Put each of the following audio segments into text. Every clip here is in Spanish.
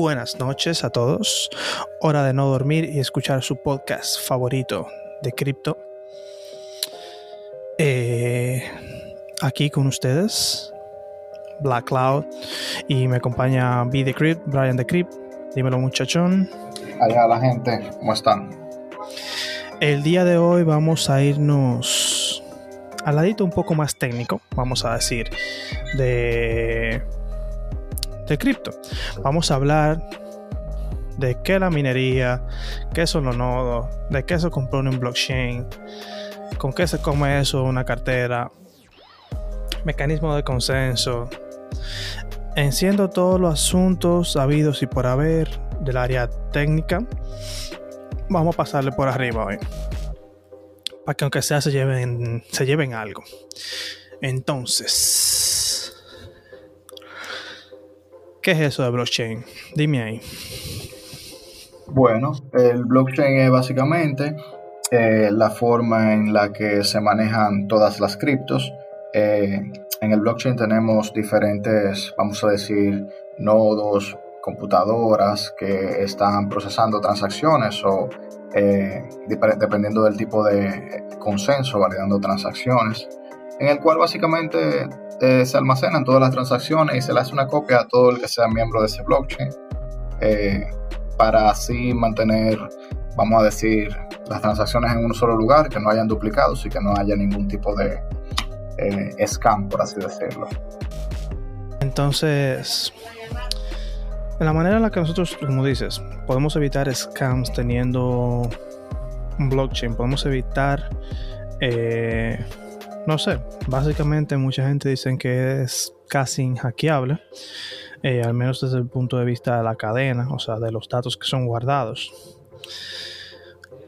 buenas noches a todos. Hora de no dormir y escuchar su podcast favorito de cripto. Eh, aquí con ustedes, Black Cloud, y me acompaña B The Crypt, Brian The Crypt. Dímelo, muchachón. Allá la gente, ¿cómo están? El día de hoy vamos a irnos al ladito un poco más técnico, vamos a decir, de de cripto. Vamos a hablar de qué es la minería, qué son los nodos, de qué se compone un blockchain, con qué se come eso una cartera, mecanismo de consenso. Enciendo todos los asuntos habidos y por haber del área técnica. Vamos a pasarle por arriba hoy. Para que aunque sea se lleven, se lleven algo. Entonces, ¿Qué es eso de blockchain? Dime ahí. Bueno, el blockchain es básicamente eh, la forma en la que se manejan todas las criptos. Eh, en el blockchain tenemos diferentes, vamos a decir, nodos, computadoras que están procesando transacciones o eh, dependiendo del tipo de consenso, validando transacciones, en el cual básicamente eh, se almacenan todas las transacciones y se le hace una copia a todo el que sea miembro de ese blockchain eh, para así mantener, vamos a decir, las transacciones en un solo lugar, que no hayan duplicados y que no haya ningún tipo de eh, scam, por así decirlo. Entonces, en la manera en la que nosotros, como dices, podemos evitar scams teniendo un blockchain, podemos evitar no sé, básicamente mucha gente dice que es casi inhackeable, eh, al menos desde el punto de vista de la cadena, o sea, de los datos que son guardados.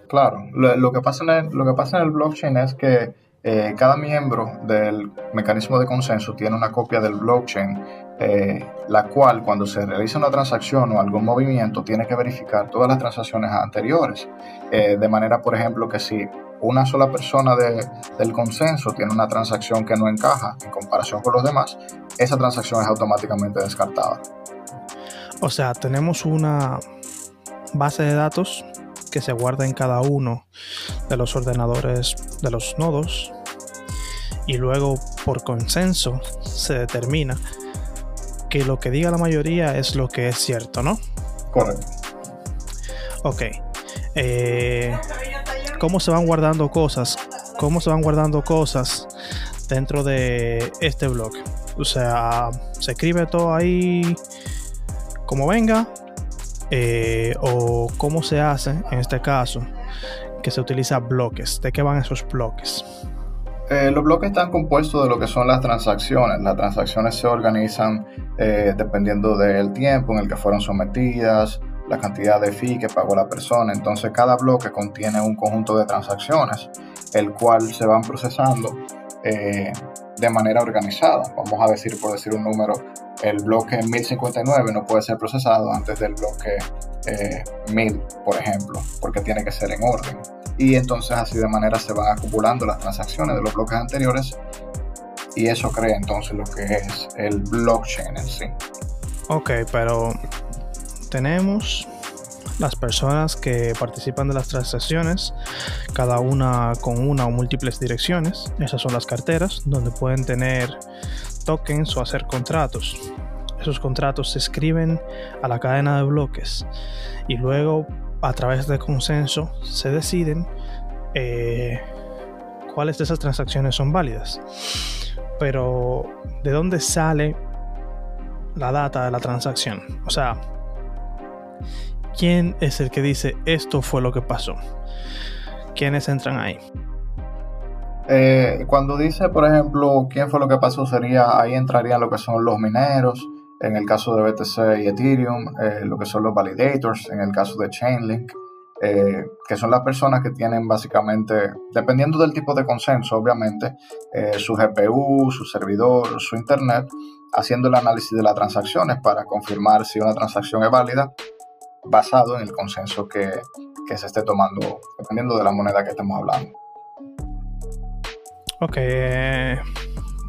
Claro, lo, que, pasa en el, lo que pasa en el blockchain es que eh, cada miembro del mecanismo de consenso tiene una copia del blockchain, eh, la cual cuando se realiza una transacción o algún movimiento tiene que verificar todas las transacciones anteriores. de manera, por ejemplo, que si una sola persona del consenso tiene una transacción que no encaja en comparación con los demás, esa transacción es automáticamente descartada. O sea, tenemos una base de datos que se guarda en cada uno de los ordenadores de los nodos y luego por consenso se determina que lo que diga la mayoría es lo que es cierto, ¿no? Correcto. Ok. Eh, cómo se van guardando cosas, cómo se van guardando cosas dentro de este blog. O sea, se escribe todo ahí como venga, eh, o cómo se hace en este caso, que se utiliza bloques. ¿De qué van esos bloques? Eh, los bloques están compuestos de lo que son las transacciones. Las transacciones se organizan eh, dependiendo del tiempo en el que fueron sometidas, la cantidad de fee que pagó la persona. Entonces cada bloque contiene un conjunto de transacciones, el cual se van procesando eh, de manera organizada. Vamos a decir, por decir un número, el bloque 1059 no puede ser procesado antes del bloque 1000, eh, por ejemplo, porque tiene que ser en orden. Y entonces así de manera se van acumulando las transacciones de los bloques anteriores y eso crea entonces lo que es el blockchain en sí. Ok, pero tenemos las personas que participan de las transacciones, cada una con una o múltiples direcciones. Esas son las carteras, donde pueden tener tokens o hacer contratos. Esos contratos se escriben a la cadena de bloques y luego a través de consenso se deciden eh, cuáles de esas transacciones son válidas. Pero, ¿de dónde sale la data de la transacción? O sea, ¿quién es el que dice esto fue lo que pasó? ¿Quiénes entran ahí? Eh, cuando dice, por ejemplo, quién fue lo que pasó, sería ahí entrarían lo que son los mineros, en el caso de BTC y Ethereum, eh, lo que son los validators, en el caso de Chainlink, eh, que son las personas que tienen básicamente, dependiendo del tipo de consenso, obviamente, su GPU, su servidor, su internet, haciendo el análisis de las transacciones para confirmar si una transacción es válida basado en el consenso que, se esté tomando, dependiendo de la moneda que estemos hablando. Ok, eh,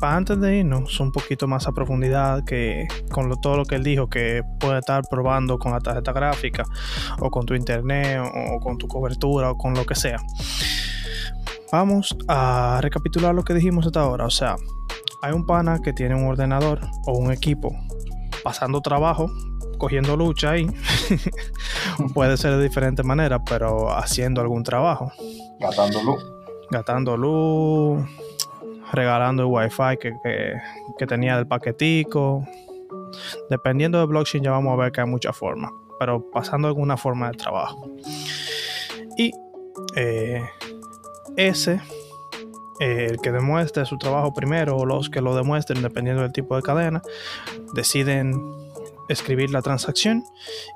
para antes de irnos un poquito más a profundidad que con todo lo que él dijo que puede estar probando con la tarjeta gráfica o con tu internet o, con tu cobertura o con lo que sea. Vamos a recapitular lo que dijimos hasta ahora. O sea, hay un pana que tiene un ordenador o un equipo pasando trabajo, cogiendo lucha ahí. puede ser de diferentes maneras, pero haciendo algún trabajo. Gastando luz. Gastando luz regalando el wifi que, que, tenía del paquetico. Dependiendo de blockchain ya vamos a ver que hay muchas formas, pero pasando alguna forma de trabajo. Y eh, ese, eh, el que demuestre su trabajo primero o los que lo demuestren dependiendo del tipo de cadena, deciden escribir la transacción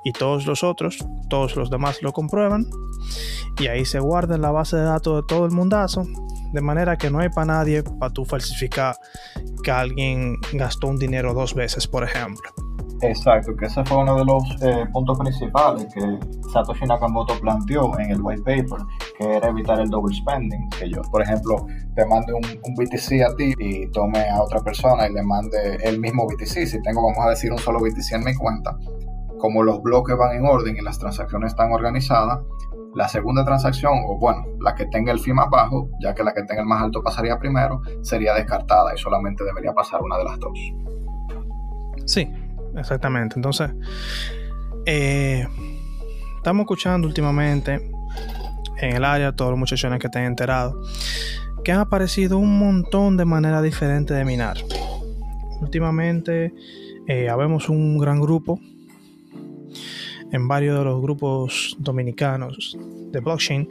y todos los otros, todos los demás lo comprueban y ahí se guarda en la base de datos de todo el mundazo de manera que no hay para nadie para tú falsificar que alguien gastó un dinero dos veces, por ejemplo. Exacto, que ese fue uno de los eh, puntos principales que Satoshi Nakamoto planteó en el white paper, que era evitar el double spending. Que yo, por ejemplo, te mande un, un, BTC a ti y tome a otra persona y le mande el mismo BTC. Si tengo, vamos a decir, un solo BTC en mi cuenta, como los bloques van en orden y las transacciones están organizadas, la segunda transacción, o bueno, la que tenga el fee más bajo, ya que la que tenga el más alto pasaría primero, sería descartada y solamente debería pasar una de las dos. Sí, exactamente. Entonces, eh, estamos escuchando últimamente en el área, todos los muchachones que estén enterados, que han aparecido un montón de maneras diferentes de minar. Últimamente, eh, habemos un gran grupo en varios de los grupos dominicanos de blockchain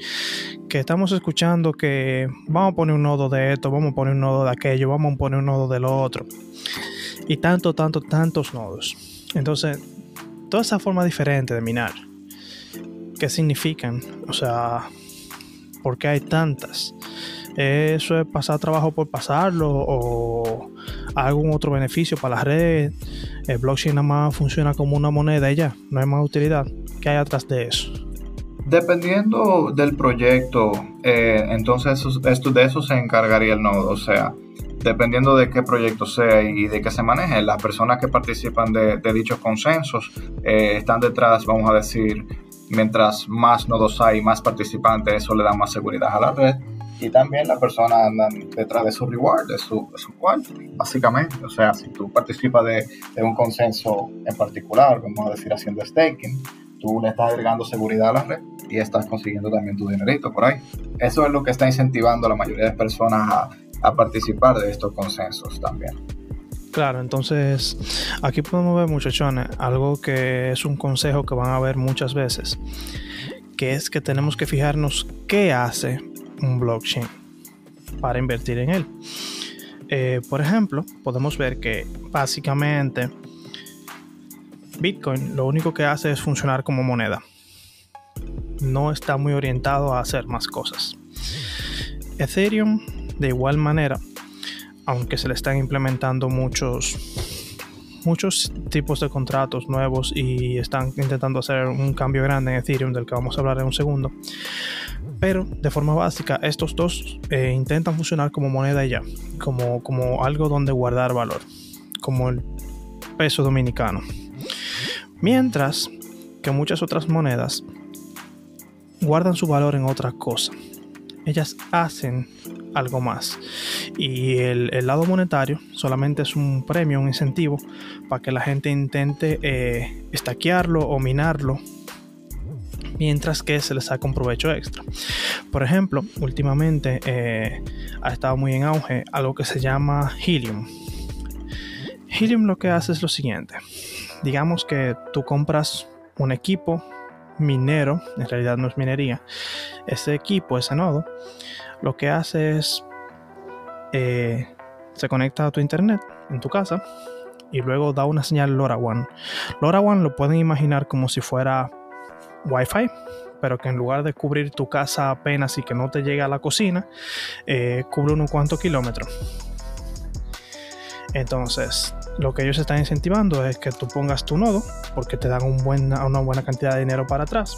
que estamos escuchando que vamos a poner un nodo de esto, vamos a poner un nodo de aquello, vamos a poner un nodo de lo otro. Y tanto, tanto, tantos nodos. Entonces, toda esa forma diferente de minar, ¿qué significan? O sea, ¿por qué hay tantas? ¿Eso es pasar trabajo por pasarlo o algún otro beneficio para la red? El blockchain nada más funciona como una moneda y ya, no hay más utilidad. ¿Qué hay atrás de eso? Dependiendo del proyecto, eh, entonces esto, de eso se encargaría el nodo. O sea, dependiendo de qué proyecto sea y de qué se maneje, las personas que participan de, dichos consensos eh, están detrás, vamos a decir, mientras más nodos hay, más participantes, eso le da más seguridad a la red y también las personas andan detrás de su reward, de su, de básicamente. O sea, si tú participas de, de, un consenso en particular, vamos a decir haciendo staking, tú le estás agregando seguridad a la red y estás consiguiendo también tu dinerito por ahí. Eso es lo que está incentivando a la mayoría de personas a, a participar de estos consensos también. Claro, entonces aquí podemos ver muchachones, algo que es un consejo que van a ver muchas veces, que es que tenemos que fijarnos qué hace un blockchain para invertir en él. Eh, por ejemplo, podemos ver que básicamente Bitcoin lo único que hace es funcionar como moneda. No está muy orientado a hacer más cosas. Ethereum, de igual manera, aunque se le están implementando muchos muchos tipos de contratos nuevos y están intentando hacer un cambio grande en Ethereum del que vamos a hablar en un segundo. Pero de forma básica, estos dos eh, intentan funcionar como moneda ya, como, como algo donde guardar valor, como el peso dominicano. Mientras que muchas otras monedas guardan su valor en otra cosa. Ellas hacen algo más. Y el, lado monetario solamente es un premio, un incentivo para que la gente intente eh, estaquearlo o minarlo mientras que se les saca un provecho extra. Por ejemplo, últimamente eh, ha estado muy en auge algo que se llama Helium. Helium lo que hace es lo siguiente. Digamos que tú compras un equipo minero, en realidad no es minería, ese equipo, ese nodo, lo que hace es eh, se conecta a tu internet en tu casa y luego da una señal LoRaWAN. LoRaWAN lo pueden imaginar como si fuera Wi-Fi, pero que en lugar de cubrir tu casa apenas y que no te llegue a la cocina, eh, cubre unos cuantos kilómetros. Entonces, lo que ellos están incentivando es que tú pongas tu nodo, porque te dan una buena cantidad de dinero para atrás.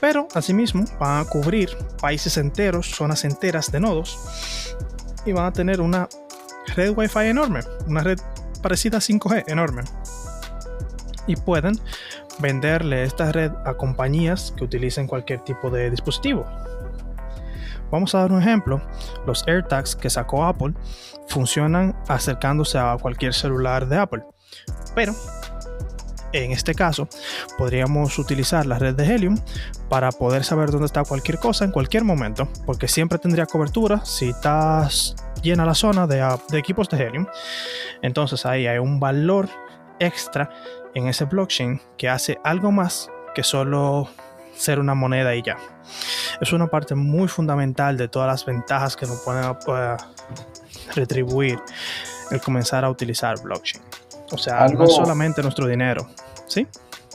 Pero asimismo van a cubrir países enteros, zonas enteras de nodos, y van a tener una red Wi-Fi enorme, una red parecida a 5G enorme. Y pueden venderle esta red a compañías que utilicen cualquier tipo de dispositivo. Vamos a dar un ejemplo. Los AirTags que sacó Apple funcionan acercándose a cualquier celular de Apple. Pero en este caso, podríamos utilizar la red de Helium para poder saber dónde está cualquier cosa en cualquier momento, porque siempre tendría cobertura si estás llena la zona de, de equipos de Helium. Entonces ahí hay un valor extra en ese blockchain que hace algo más que solo ser una moneda y ya. Es una parte muy fundamental de todas las ventajas que nos pueden retribuir el comenzar a utilizar blockchain. O sea, no es solamente nuestro dinero, ¿sí?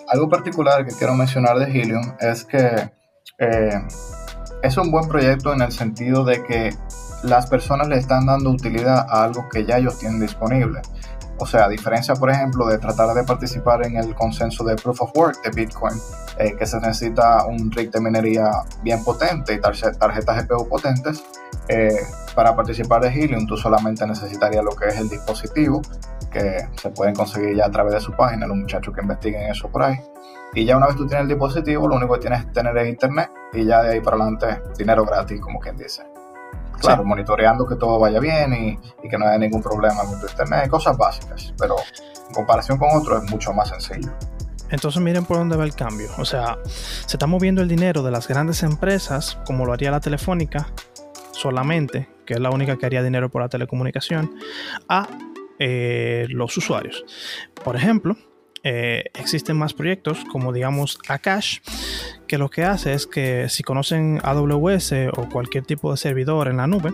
Algo particular que quiero mencionar de Helium es que eh, es un buen proyecto en el sentido de que las personas le están dando utilidad a algo que ya ellos tienen disponible. O sea, a diferencia, por ejemplo, de tratar de participar en el consenso de Proof of Work de Bitcoin, eh, que se necesita un rig de minería bien potente y tarjetas GPU potentes, eh, para participar de Helium tú solamente necesitarías lo que es el dispositivo, que se pueden conseguir ya a través de su página, los muchachos que investiguen eso por ahí. Y ya una vez tú tienes el dispositivo, lo único que tienes es tener el internet y ya de ahí para adelante dinero gratis, como quien dice. Claro, monitoreando que todo vaya bien y, que no haya ningún problema con tu internet, cosas básicas, pero en comparación con otros es mucho más sencillo. Entonces miren por dónde va el cambio. O sea, se está moviendo el dinero de las grandes empresas, como lo haría la telefónica, solamente, que es la única que haría dinero por la telecomunicación, a eh, los usuarios. Por ejemplo, eh, existen más proyectos como digamos Akash, que lo que hace es que si conocen AWS o cualquier tipo de servidor en la nube,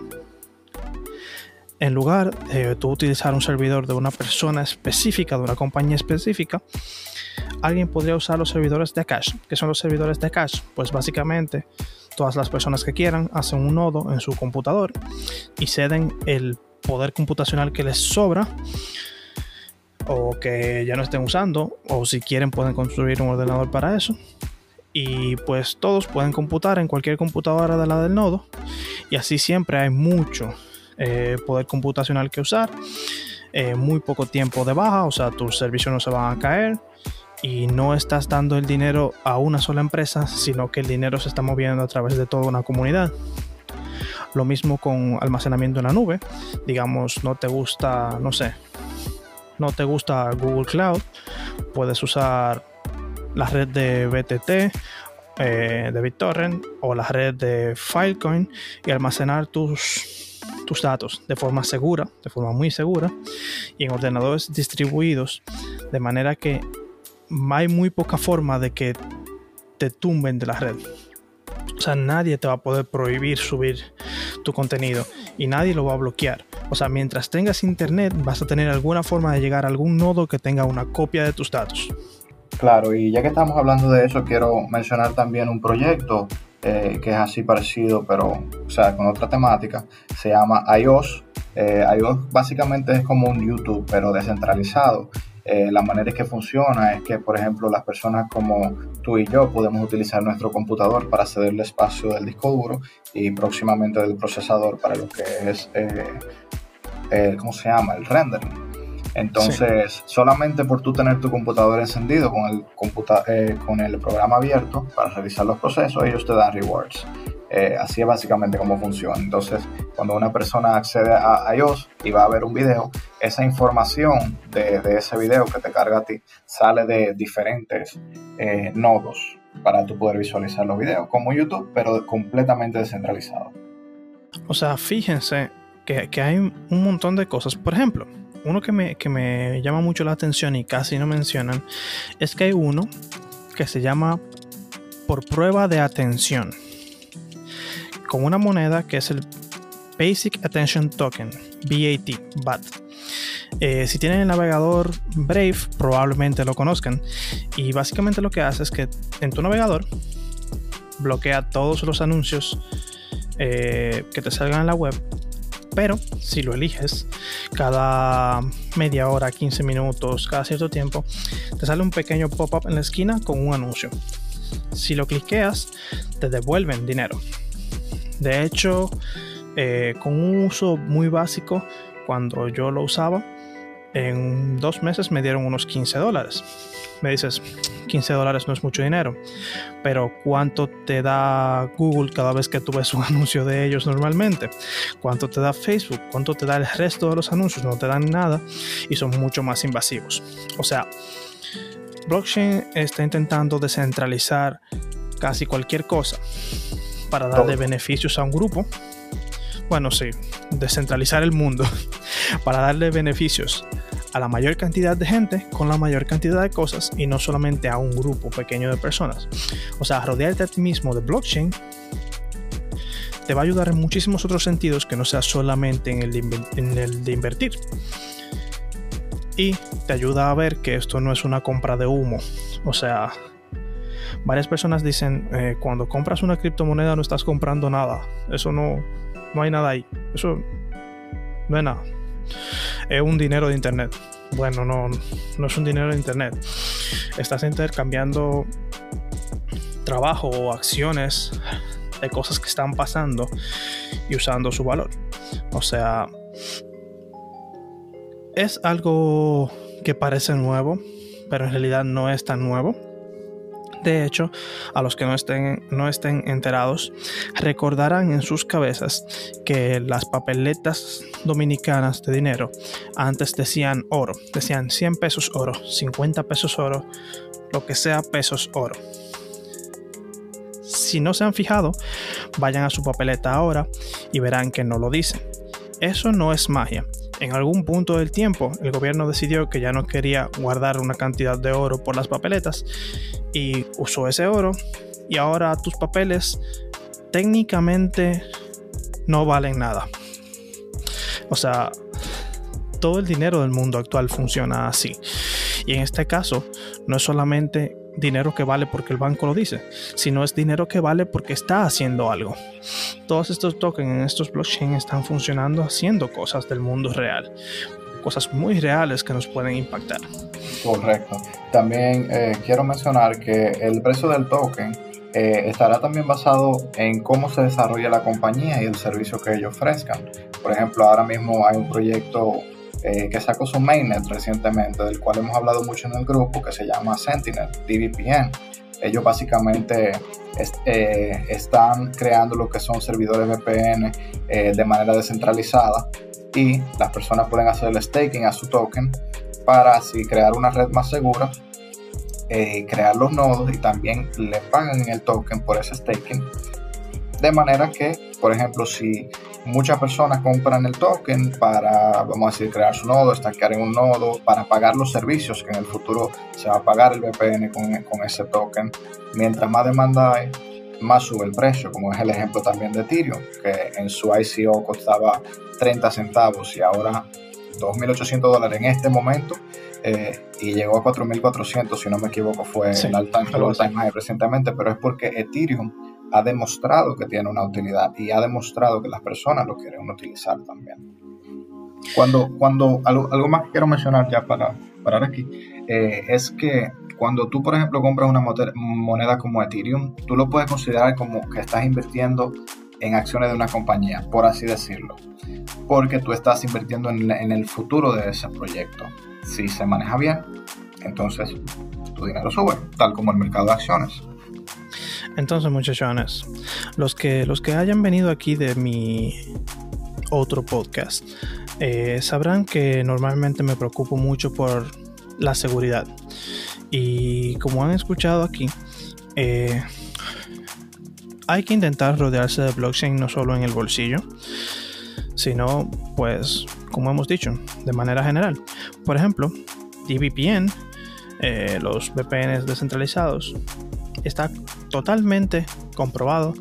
en lugar de tú utilizar un servidor de una persona específica, de una compañía específica, alguien podría usar los servidores de Akash. ¿Qué son los servidores de Akash? Pues básicamente todas las personas que quieran hacen un nodo en su computador y ceden el poder computacional que les sobra o que ya no estén usando, o si quieren pueden construir un ordenador para eso. Y pues todos pueden computar en cualquier computadora de la del nodo. Y así siempre hay mucho eh, poder computacional que usar. Eh, muy poco tiempo de baja, o sea, tus servicios no se van a caer. Y no estás dando el dinero a una sola empresa, sino que el dinero se está moviendo a través de toda una comunidad. Lo mismo con almacenamiento en la nube. Digamos, no te gusta, no sé, no te gusta Google Cloud, puedes usar la red de BTT, eh, de BitTorrent o la red de Filecoin y almacenar tus, tus datos de forma segura, de forma muy segura y en ordenadores distribuidos de manera que hay muy poca forma de que te tumben de la red. O sea, nadie te va a poder prohibir subir tu contenido y nadie lo va a bloquear. O sea, mientras tengas internet vas a tener alguna forma de llegar a algún nodo que tenga una copia de tus datos. Claro, y ya que estamos hablando de eso, quiero mencionar también un proyecto eh, que es así parecido, pero o sea, con otra temática. Se llama iOS. Eh, iOS básicamente es como un YouTube, pero descentralizado. Eh, la manera en que funciona es que, por ejemplo, las personas como tú y yo podemos utilizar nuestro computador para ceder el espacio del disco duro y próximamente del procesador para lo que es, eh, ¿cómo se llama? El rendering. Entonces, solamente por tú tener tu computador encendido con el, con el programa abierto para realizar los procesos, ellos te dan rewards. Eh, así es básicamente cómo funciona. Entonces, cuando una persona accede a iOS y va a ver un video, esa información de, ese video que te carga a ti sale de diferentes eh, nodos para tú poder visualizar los videos, como YouTube, pero completamente descentralizado. O sea, fíjense que, hay un montón de cosas. Por ejemplo, uno que me, que me llama mucho la atención y casi no mencionan es que hay uno que se llama por prueba de atención con una moneda que es el Basic Attention Token, BAT, BAT. Eh, si tienen el navegador Brave, probablemente lo conozcan. Y básicamente lo que hace es que en tu navegador bloquea todos los anuncios eh, que te salgan en la web. Pero si lo eliges cada media hora, 15 minutos, cada cierto tiempo, te sale un pequeño pop-up en la esquina con un anuncio. Si lo cliqueas, te devuelven dinero. De hecho, eh, con un uso muy básico, cuando yo lo usaba, en dos meses me dieron unos 15 dólares. Me dices, 15 dólares no es mucho dinero, pero ¿cuánto te da Google cada vez que tú ves un anuncio de ellos normalmente? ¿Cuánto te da Facebook? ¿Cuánto te da el resto de los anuncios? No te dan nada y son mucho más invasivos. O sea, blockchain está intentando descentralizar casi cualquier cosa para darle beneficios a un grupo. Bueno, sí, descentralizar el mundo para darle beneficios a la mayor cantidad de gente con la mayor cantidad de cosas y no solamente a un grupo pequeño de personas. O sea, rodearte a ti mismo de blockchain te va a ayudar en muchísimos otros sentidos que no sea solamente en el de, invertir. Y te ayuda a ver que esto no es una compra de humo. O sea, varias personas dicen, eh, cuando compras una criptomoneda no estás comprando nada. Eso no, no hay nada ahí. Eso no es nada es un dinero de internet. Bueno, no, no es un dinero de internet. Estás intercambiando trabajo o acciones de cosas que están pasando y usando su valor. O sea, es algo que parece nuevo, pero en realidad no es tan nuevo. De hecho, a los que no estén, no estén enterados, recordarán en sus cabezas que las papeletas dominicanas de dinero antes decían oro, decían 100 pesos oro, 50 pesos oro, lo que sea pesos oro. Si no se han fijado, vayan a su papeleta ahora y verán que no lo dice. Eso no es magia, en algún punto del tiempo, el gobierno decidió que ya no quería guardar una cantidad de oro por las papeletas y usó ese oro y ahora tus papeles técnicamente no valen nada. O sea, todo el dinero del mundo actual funciona así. Y en este caso, no es solamente dinero que vale porque el banco lo dice, sino es dinero que vale porque está haciendo algo. Todos estos tokens en estos blockchain están funcionando haciendo cosas del mundo real, cosas muy reales que nos pueden impactar. Correcto. También eh, quiero mencionar que el precio del token eh, estará también basado en cómo se desarrolla la compañía y el servicio que ellos ofrezcan. Por ejemplo, ahora mismo hay un proyecto eh, que sacó su mainnet recientemente, del cual hemos hablado mucho en el grupo, que se llama Sentinel, DVPN. Ellos básicamente eh, están creando lo que son servidores VPN eh, de manera descentralizada y las personas pueden hacer el staking a su token para así crear una red más segura, crear los nodos y también le pagan el token por ese staking. De manera que, por ejemplo, si muchas personas compran el token para, vamos a decir, crear su nodo, estaquear en un nodo, para pagar los servicios que en el futuro se va a pagar el VPN con, con ese token. Mientras más demanda hay, más sube el precio, como es el ejemplo también de Ethereum, que en su ICO costaba 30 centavos y ahora 2.800 dólares en este momento eh, y llegó a 4.400, si no me equivoco, fue el all time recientemente, pero es porque Ethereum ha demostrado que tiene una utilidad y ha demostrado que las personas lo quieren utilizar también. Cuando, cuando algo, más que quiero mencionar ya para parar aquí, eh, es que cuando tú, por ejemplo, compras una moneda como Ethereum, tú lo puedes considerar como que estás invirtiendo en acciones de una compañía, por así decirlo, porque tú estás invirtiendo en, en el futuro de ese proyecto. Si se maneja bien, entonces tu dinero sube, tal como el mercado de acciones. Entonces, muchachones, los que, los que hayan venido aquí de mi otro podcast, eh, sabrán que normalmente me preocupo mucho por la seguridad. Y como han escuchado aquí, eh, hay que intentar rodearse de blockchain no solo en el bolsillo, sino pues, como hemos dicho, de manera general. Por ejemplo, DVPN, eh, los VPNs descentralizados, está totalmente comprobado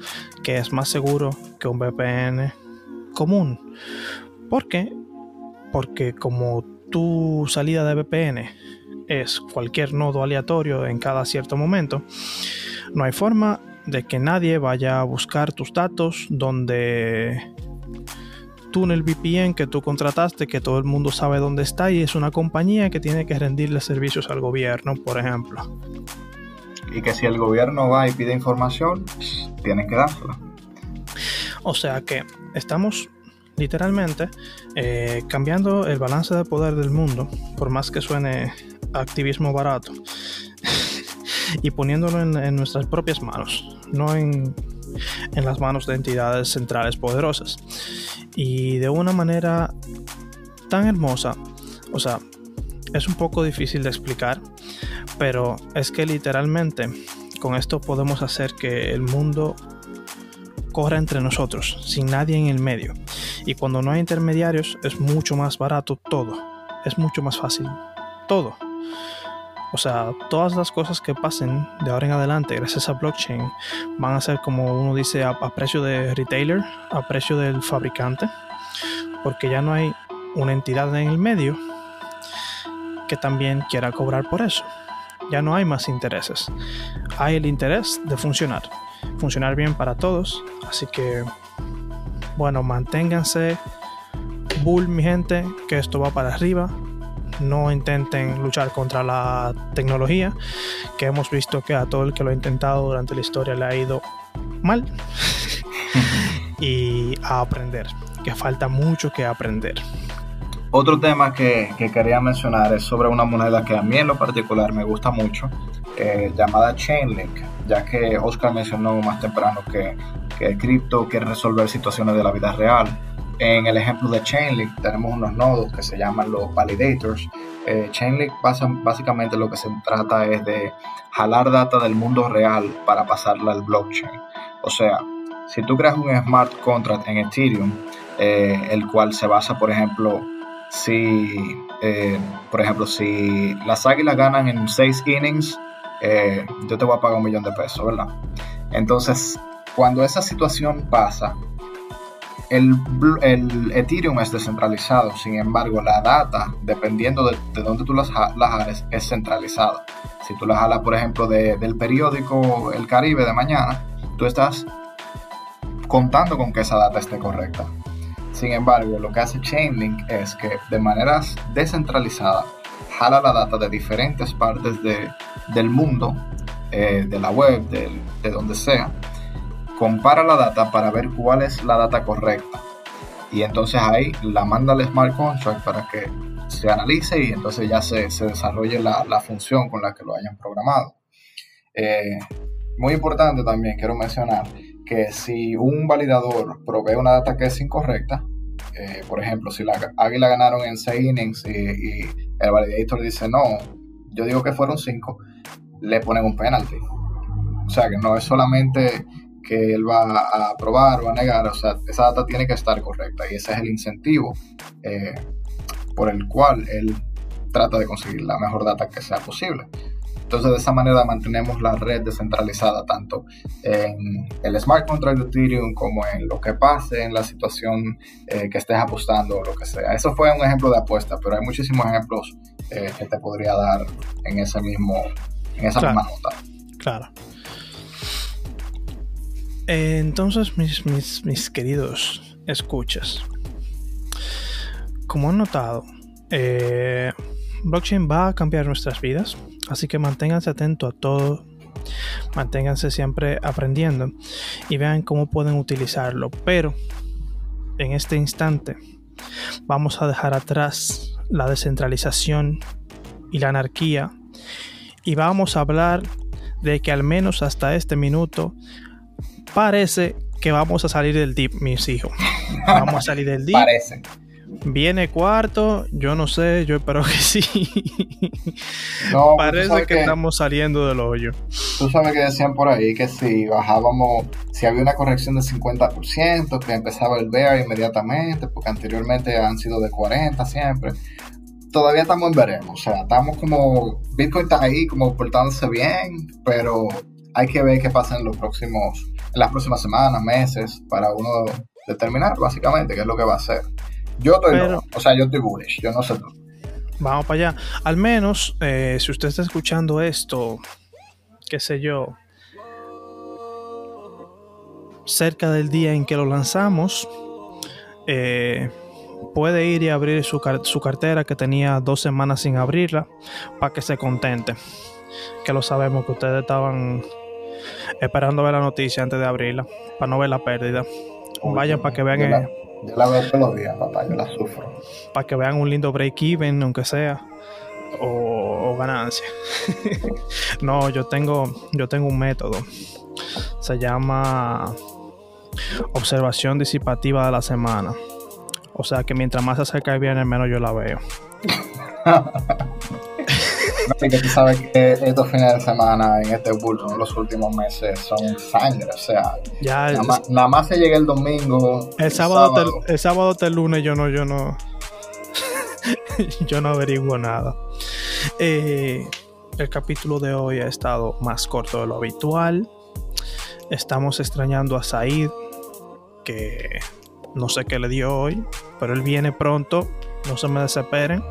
que es más seguro que un VPN común. ¿Por qué? Porque como tu salida de VPN es cualquier nodo aleatorio en cada cierto momento, no hay forma de que nadie vaya a buscar tus datos donde tú en el VPN que tú contrataste, que todo el mundo sabe dónde está y es una compañía que tiene que rendirle servicios al gobierno, por ejemplo y que si el gobierno va y pide información, tienen que dársela. O sea que estamos literalmente eh, cambiando el balance de poder del mundo, por más que suene activismo barato, y poniéndolo en, nuestras propias manos, no en, en las manos de entidades centrales poderosas. Y de una manera tan hermosa, o sea, es un poco difícil de explicar, pero es que literalmente con esto podemos hacer que el mundo corra entre nosotros, sin nadie en el medio. Y cuando no hay intermediarios es mucho más barato todo, es mucho más fácil todo. O sea, todas las cosas que pasen de ahora en adelante gracias a blockchain van a ser como uno dice a, precio de retailer, a precio del fabricante, porque ya no hay una entidad en el medio que también quiera cobrar por eso. Ya no hay más intereses. Hay el interés de funcionar. Funcionar bien para todos. Así que, bueno, manténganse bull, mi gente, que esto va para arriba no intenten luchar contra la tecnología, que hemos visto que a todo el que lo ha intentado durante la historia le ha ido mal. y a aprender, que falta mucho que aprender. Otro tema que, quería mencionar es sobre una moneda que a mí en lo particular me gusta mucho, eh, llamada Chainlink, ya que Oscar mencionó más temprano que, que el cripto quiere resolver situaciones de la vida real en el ejemplo de Chainlink tenemos unos nodos que se llaman los validators. Eh, Chainlink básicamente lo que se trata es de jalar data del mundo real para pasarla al blockchain. O sea, si tú creas un smart contract en Ethereum, eh, el cual se basa, por ejemplo, si, eh, por ejemplo, si las águilas ganan en 6 innings, yo te voy a pagar un millón de pesos, ¿verdad? Entonces, cuando esa situación pasa, el, Ethereum es descentralizado, sin embargo, la data, dependiendo de, de dónde tú las, las jales, es centralizada. Si tú las jalas, por ejemplo, del periódico El Caribe de mañana, tú estás contando con que esa data esté correcta. Sin embargo, lo que hace Chainlink es que de manera descentralizada jala la data de diferentes partes del mundo, eh, de la web, de donde sea, compara la data para ver cuál es la data correcta. Y entonces ahí la manda al smart contract para que se analice y entonces ya se, desarrolle la, función con la que lo hayan programado. Eh, muy importante también quiero mencionar que si un validador provee una data que es incorrecta, eh, por ejemplo, si la Águila ganaron en 6 innings y, el validator dice no, yo digo que fueron 5, le ponen un penalty. O sea que no es solamente que él va a aprobar o a negar, o sea, esa data tiene que estar correcta y ese es el incentivo eh, por el cual él trata de conseguir la mejor data que sea posible. Entonces, de esa manera mantenemos la red descentralizada tanto en el smart contract de Ethereum como en lo que pase en la situación eh, que estés apostando o lo que sea. Eso fue un ejemplo de apuesta, pero hay muchísimos ejemplos eh, que te podría dar en ese mismo, en esa misma nota. Claro. Entonces, mis, mis, queridos escuchas, como han notado, eh, blockchain va a cambiar nuestras vidas, así que manténganse atentos a todo, manténganse siempre aprendiendo y vean cómo pueden utilizarlo. Pero en este instante vamos a dejar atrás la descentralización y la anarquía y vamos a hablar de que al menos hasta este minuto parece que vamos a salir del deep, mis hijos. Vamos a salir del deep. parece. Viene cuarto, yo no sé, yo espero que sí. No, pues, Parece que, estamos saliendo del hoyo. Tú sabes que decían por ahí que si bajábamos, si había una corrección del 50%, que empezaba el bear inmediatamente, porque anteriormente han sido de 40 siempre. Todavía estamos en veremos, o sea, estamos como, Bitcoin está ahí como portándose bien, pero hay que ver qué pasa en los próximos en las próximas semanas, meses, para uno determinar básicamente qué es lo que va a hacer. Yo estoy, o sea, yo estoy bullish, yo no sé tú. Vamos para allá. Al menos, eh, si usted está escuchando esto, qué sé yo, cerca del día en que lo lanzamos, eh, puede ir y abrir su, su, cartera que tenía dos semanas sin abrirla para que se contente. Que lo sabemos que ustedes estaban esperando ver la noticia antes de abrirla, para no ver la pérdida. vayan para que vean. La, yo la veo todos los días, papá, yo la sufro. Para que vean un lindo break-even, aunque sea. O, o ganancia. no, yo tengo, yo tengo un método. Se llama observación disipativa de la semana. O sea que mientras más se acerca el viernes, menos yo la veo. Así que tú sabes que estos fines de semana en este bulto en los últimos meses son sangre, o sea, Ya nada el, más, nada más se llega el domingo. el sábado, hasta el- el sábado hasta el lunes yo no, yo no. yo no averiguo nada. Eh, el capítulo de hoy ha estado más corto de lo habitual. Estamos extrañando a Said, que no sé qué le dio hoy, pero él viene pronto. No se me desesperen.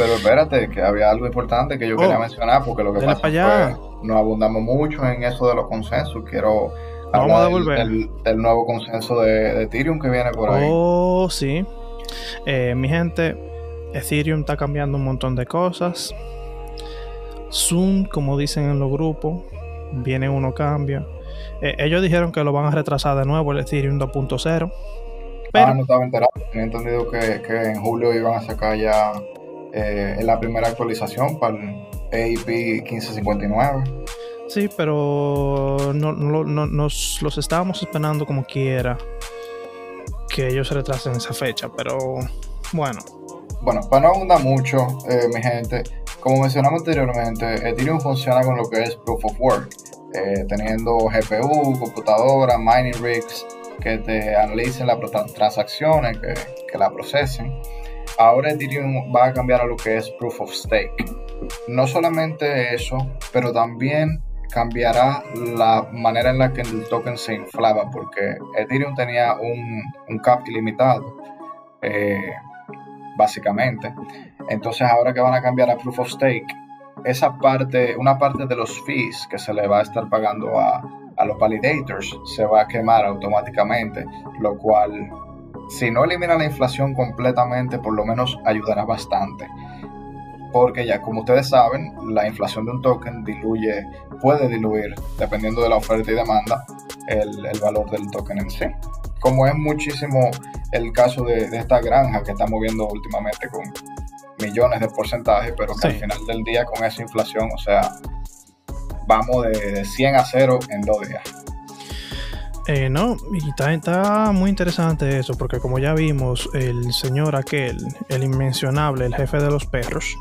Pero espérate, que había algo importante que yo Oh. quería mencionar, porque lo que pasa pa' allá. fue, no abundamos mucho en eso de los consensos. Quiero Vamos a hablar devolver. del- del nuevo consenso de, de Ethereum que viene por ahí. Oh, sí. Eh, mi gente, Ethereum está cambiando un montón de cosas. Zoom, como dicen en los grupos, viene uno cambia. Eh, ellos dijeron que lo van a retrasar de nuevo el Ethereum 2.0. Ah, Pero, no estaba enterado. Tenía entendido que, que en julio iban a sacar ya eh, la primera actualización para el AIP 1559. sí, pero no, no- no- nos los estábamos esperando como quiera que ellos retrasen esa fecha. Pero bueno, Bueno, para no abundar mucho, eh, mi gente, como mencionamos anteriormente, Ethereum funciona con lo que es Proof of Work, eh, teniendo GPU, computadora, mining rigs que te analicen las transacciones, que, que la procesen. Ahora Ethereum va a cambiar a lo que es Proof of Stake. No solamente eso, pero también cambiará la manera en la que el token se inflaba, porque Ethereum tenía un, un cap ilimitado. eh, básicamente. Entonces ahora que van a cambiar a Proof of Stake, esa parte, una parte de los fees que se le va a estar pagando a, a los validators se va a quemar automáticamente, lo cual si no elimina la inflación completamente, por lo menos ayudará bastante. Porque ya como ustedes saben, la inflación de un token diluye, puede diluir, dependiendo de la oferta y demanda, el, el valor del token en sí. Como es muchísimo el caso de, de esta granja que estamos viendo últimamente con millones de porcentajes, pero que Sí. al final del día con esa inflación, o sea, vamos de, de 100 a 0 en dos días. Eh, no, y está, está muy interesante eso, porque como ya vimos, el señor aquel, el inmencionable, el jefe de los perros,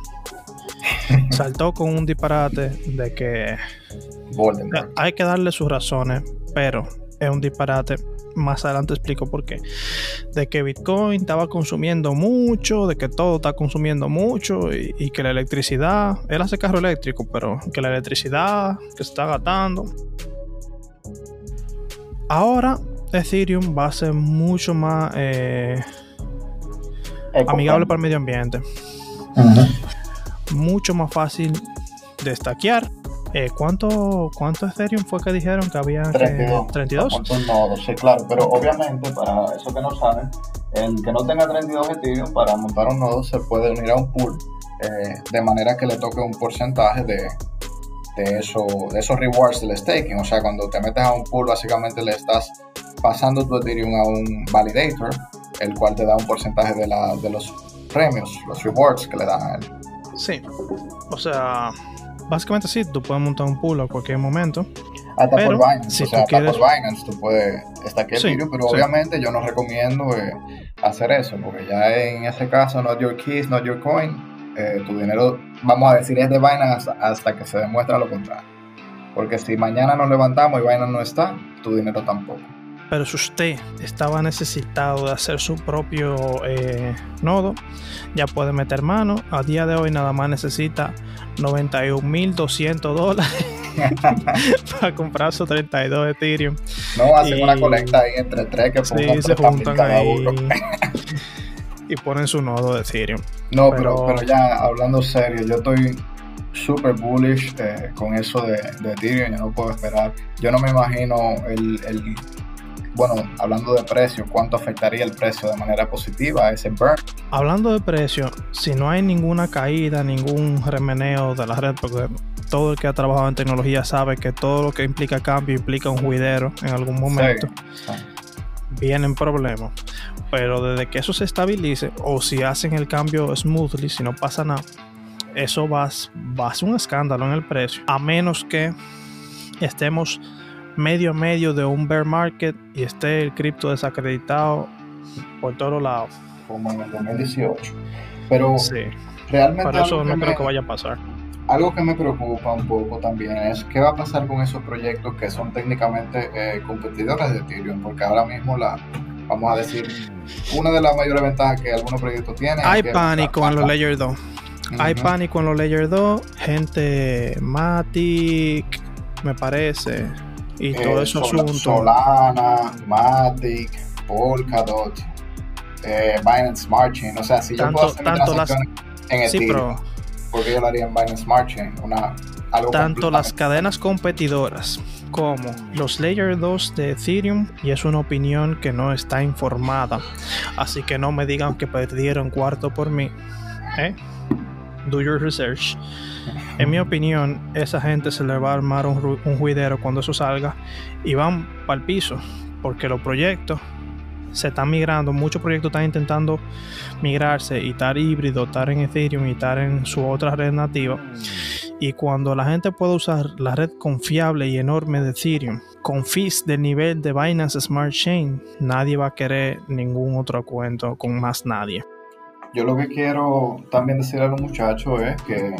saltó con un disparate de que Voldemort. hay que darle sus razones, pero es un disparate. Más adelante explico por qué. De que Bitcoin estaba consumiendo mucho, de que todo está consumiendo mucho y, y que la electricidad, él hace carro eléctrico, pero que la electricidad que se está gastando. Ahora Ethereum va a ser mucho más eh, amigable para el medio ambiente, mucho más fácil de estaquear. Eh, ¿cuánto, ¿Cuánto Ethereum fue que dijeron que había? que- 32. 32. ¿Cuántos nodos? Sí, claro, pero obviamente para eso que no saben, el que no tenga 32 Ethereum para montar un nodo se puede unir a un pool eh, de manera que le toque un porcentaje de, de, eso, de esos rewards del staking. O sea, cuando te metes a un pool, básicamente le estás pasando tu Ethereum a un validator, el cual te da un porcentaje de, la, de los premios, los rewards que le dan a él. Sí. O sea, básicamente sí, tú puedes montar un pool a cualquier momento. Hasta Pero, por Binance, si o tú sea, hasta quieres- por Binance tú puedes estar aquí Sí, Ethereum, pero sí. obviamente yo no recomiendo eh, hacer eso, porque ya en ese caso, not your keys, not your coin, eh, tu dinero, vamos a decir, es de Binance hasta, que se demuestre lo contrario. Porque si mañana nos levantamos y Binance no está, tu dinero tampoco. Pero si usted estaba necesitado de hacer su propio eh, nodo, ya puede meter mano. A día de hoy nada más necesita 91.200 dólares para comprar su 32 Ethereum. No hacen Y- una colecta ahí entre tres que Sí, se 30.000 juntan cada ahí uno. y ponen su nodo de Ethereum. No, Pero- pero, pero ya hablando serio, yo estoy super bullish eh, con eso de, de Ethereum, yo no puedo esperar. Yo no me imagino el, el- bueno, hablando de precio, cuánto afectaría el precio de manera positiva a ese burn. Hablando de precio, si no hay ninguna caída, ningún remeneo de la red, porque todo el que ha trabajado en tecnología sabe que todo lo que implica cambio implica un juidero en algún momento. Sí. vienen problemas. Pero desde que eso se estabilice, o si hacen el cambio smoothly, si no pasa nada, eso va, va a ser un escándalo en el precio. A menos que estemos medio a medio de un bear market y esté el cripto desacreditado por todos lados. Como en el 2018. Pero Sí, realmente eso no que creo me- que vaya a pasar. Algo que me preocupa un poco también es qué va a pasar con esos proyectos que son técnicamente eh, competidores de Ethereum, porque ahora mismo la, vamos a decir, una de las mayores ventajas que algunos proyectos tienen. Hay es pánico en los Layer 2. Hay pánico en los Layer 2. Gente Matic, me parece. Y Eh, todo ese Sol- asunto. Solana, Matic, Polkadot, eh, Binance Smart Chain. O sea, si yo Tanto- puedo hacer mi tanto las- en Sí, Ethereum, pero porque yo lo haría en Binance Smart Chain, una, tanto las cadenas competidoras como los Layer 2 de Ethereum, y es una opinión que no está informada. Así que no me digan que perdieron cuarto por mí. ¿eh? Do your research. En mi opinión, esa gente se le va a armar un, un juidero cuando eso salga y van para el piso, porque los proyectos se están migrando, muchos proyectos están intentando migrarse y estar híbrido, estar en Ethereum y estar en su otra red nativa. Y cuando la gente puede usar la red confiable y enorme de Ethereum con fees del nivel de Binance Smart Chain, nadie va a querer ningún otro cuento con más nadie. Yo lo que quiero también decir a los muchachos es que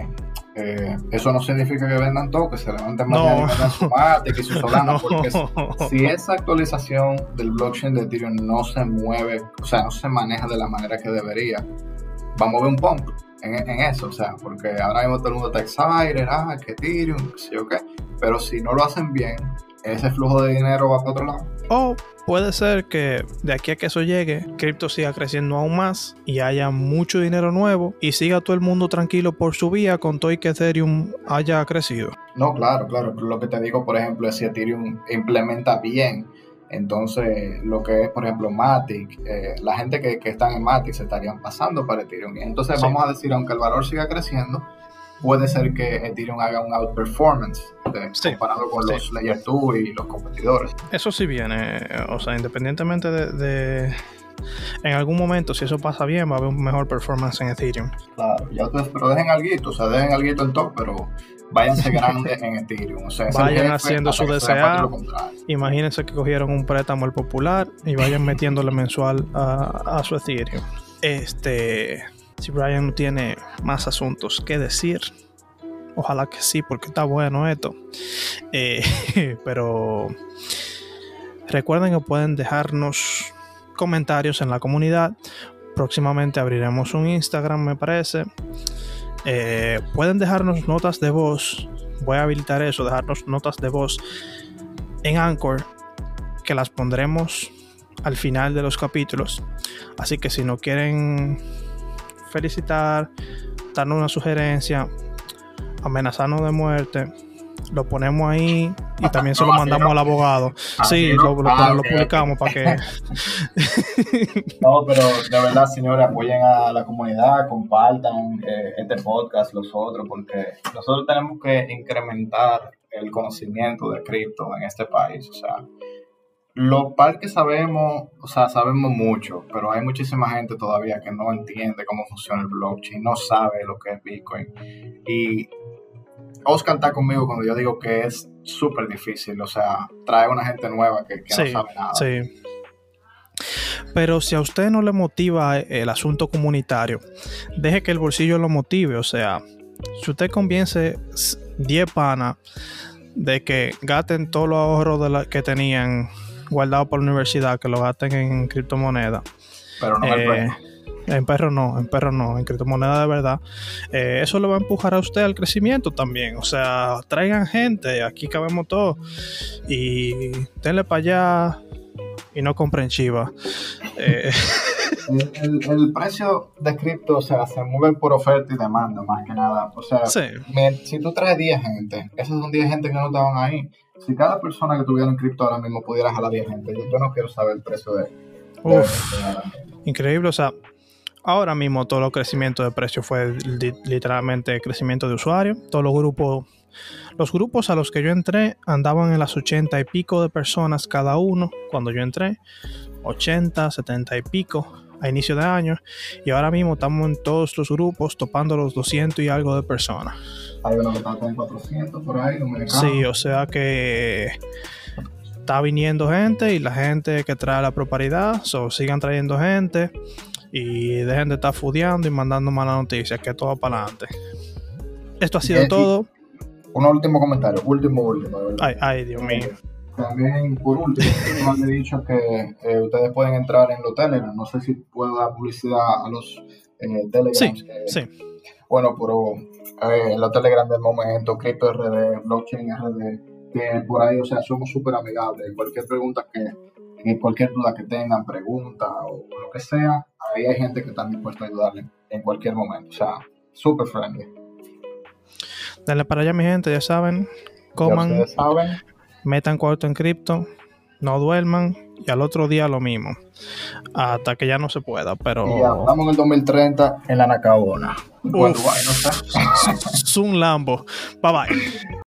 eh, eso no significa que vendan todo, que se levanten mañana No. y vendan su Matic y su Solana, No. porque si- si esa actualización del blockchain de Ethereum no se mueve, o sea, no se maneja de la manera que debería, vamos a ver un pump en, en eso, o sea, porque ahora mismo todo el mundo está excited, ah, que Ethereum, qué sé yo qué, pero si no lo hacen bien, ese flujo de dinero va para otro lado. O puede ser que de aquí a que eso llegue, cripto siga creciendo aún más y haya mucho dinero nuevo y siga todo el mundo tranquilo por su vía con todo y que Ethereum haya crecido. No, claro, claro. pero Lo que te digo, por ejemplo, es si Ethereum implementa bien, entonces lo que es, por ejemplo, Matic, eh, la gente que, que están en Matic se estarían pasando para Ethereum. Y entonces Sí. vamos a decir, aunque el valor siga creciendo, puede ser que Ethereum haga un outperformance de- Sí, comparado con sí. los Layer 2 y los competidores. Eso sí viene, o sea, independientemente de, de- En algún momento, si eso pasa bien, va a haber un mejor performance en Ethereum. Claro, ya ustedes, pero dejen algo, o sea, dejen algo en top, pero váyanse grande en Ethereum. O sea, Vayan haciendo su DCA. Imagínense que cogieron un préstamo al popular y vayan metiéndole mensual a, a su Ethereum. Este, si Brian no tiene más asuntos que decir, ojalá que sí, porque está bueno esto. Eh, pero recuerden que pueden dejarnos comentarios en la comunidad. Próximamente abriremos un Instagram, me parece. Eh, pueden dejarnos notas de voz. Voy a habilitar eso, dejarnos notas de voz en Anchor, que las pondremos al final de los capítulos. Así que si no quieren felicitar, darnos una sugerencia, amenazarnos de muerte, lo ponemos ahí y también se lo No, mandamos no. al abogado. Así Sí, no. lo, lo- Ah, lo ok, publicamos para que... No, pero de verdad, señores, apoyen a la comunidad, compartan eh, este podcast, los otros, porque nosotros tenemos que incrementar el conocimiento de cripto en este país. O sea, lo par que sabemos, o sea, sabemos mucho, pero hay muchísima gente todavía que no entiende cómo funciona el blockchain, no sabe lo que es Bitcoin. Y Oscar está conmigo cuando yo digo que es súper difícil, o sea, trae una gente nueva que, que no sabe nada. sí. Pero si a usted no le motiva el asunto comunitario, deje que el bolsillo lo motive. O sea, si usted convence 10 panas de que gasten todos los ahorros de la- que tenían guardados por la universidad, que lo gasten en criptomonedas. Pero no me Eh, en perro no, en perro no, en criptomoneda de verdad. Eh, eso le va a empujar a usted al crecimiento también. O sea, traigan gente, aquí cabemos todos. Y denle para allá y no compren chiva. Eh, El, el- el precio de cripto, o sea, se mueve por oferta y demanda, más que nada. O sea, sí, si tú traes 10 gente, esos son 10 gente que no estaban ahí. Si cada persona que tuviera en cripto ahora mismo pudiera jalar 10 gente, yo, yo no quiero saber el precio de, de- Uf. increíble. O sea, ahora mismo todo el crecimiento de precio fue li- literalmente crecimiento de usuarios. Todos los grupos, los grupos a los que yo entré andaban en las 80 y pico de personas cada uno cuando yo entré. 80, 70 y pico a inicio de año y ahora mismo estamos en todos los grupos topando los 200 y algo de personas. Hay uno que está con 400 por ahí, Sí, o sea que está viniendo gente y la gente que trae la propiedad, so, sigan trayendo gente y dejen de estar fudeando y mandando malas noticias, que todo para adelante. Esto ha sido todo. Un último comentario, último, último. Ay, ay, Dios mío. También, por último, me han dicho que eh, ustedes pueden entrar en los Telegram. No sé si puedo dar publicidad a los eh, Telegram. Sí, sí. Bueno, pero eh, los Telegram del momento, Crypto RD, Blockchain RD, que por ahí, o sea, somos súper amigables. Cualquier pregunta que, cualquier duda que tengan, pregunta o lo que sea, ahí hay gente que está dispuesta a ayudarle en cualquier momento. O sea, súper friendly. Dale para allá, mi gente, ya saben. Coman. Ya saben metan cuarto en cripto, no duerman y al otro día lo mismo. Hasta que ya no se pueda, pero... ya, estamos en el 2030 en la Nacaona. Uf, no sé. Lambo. Bye bye.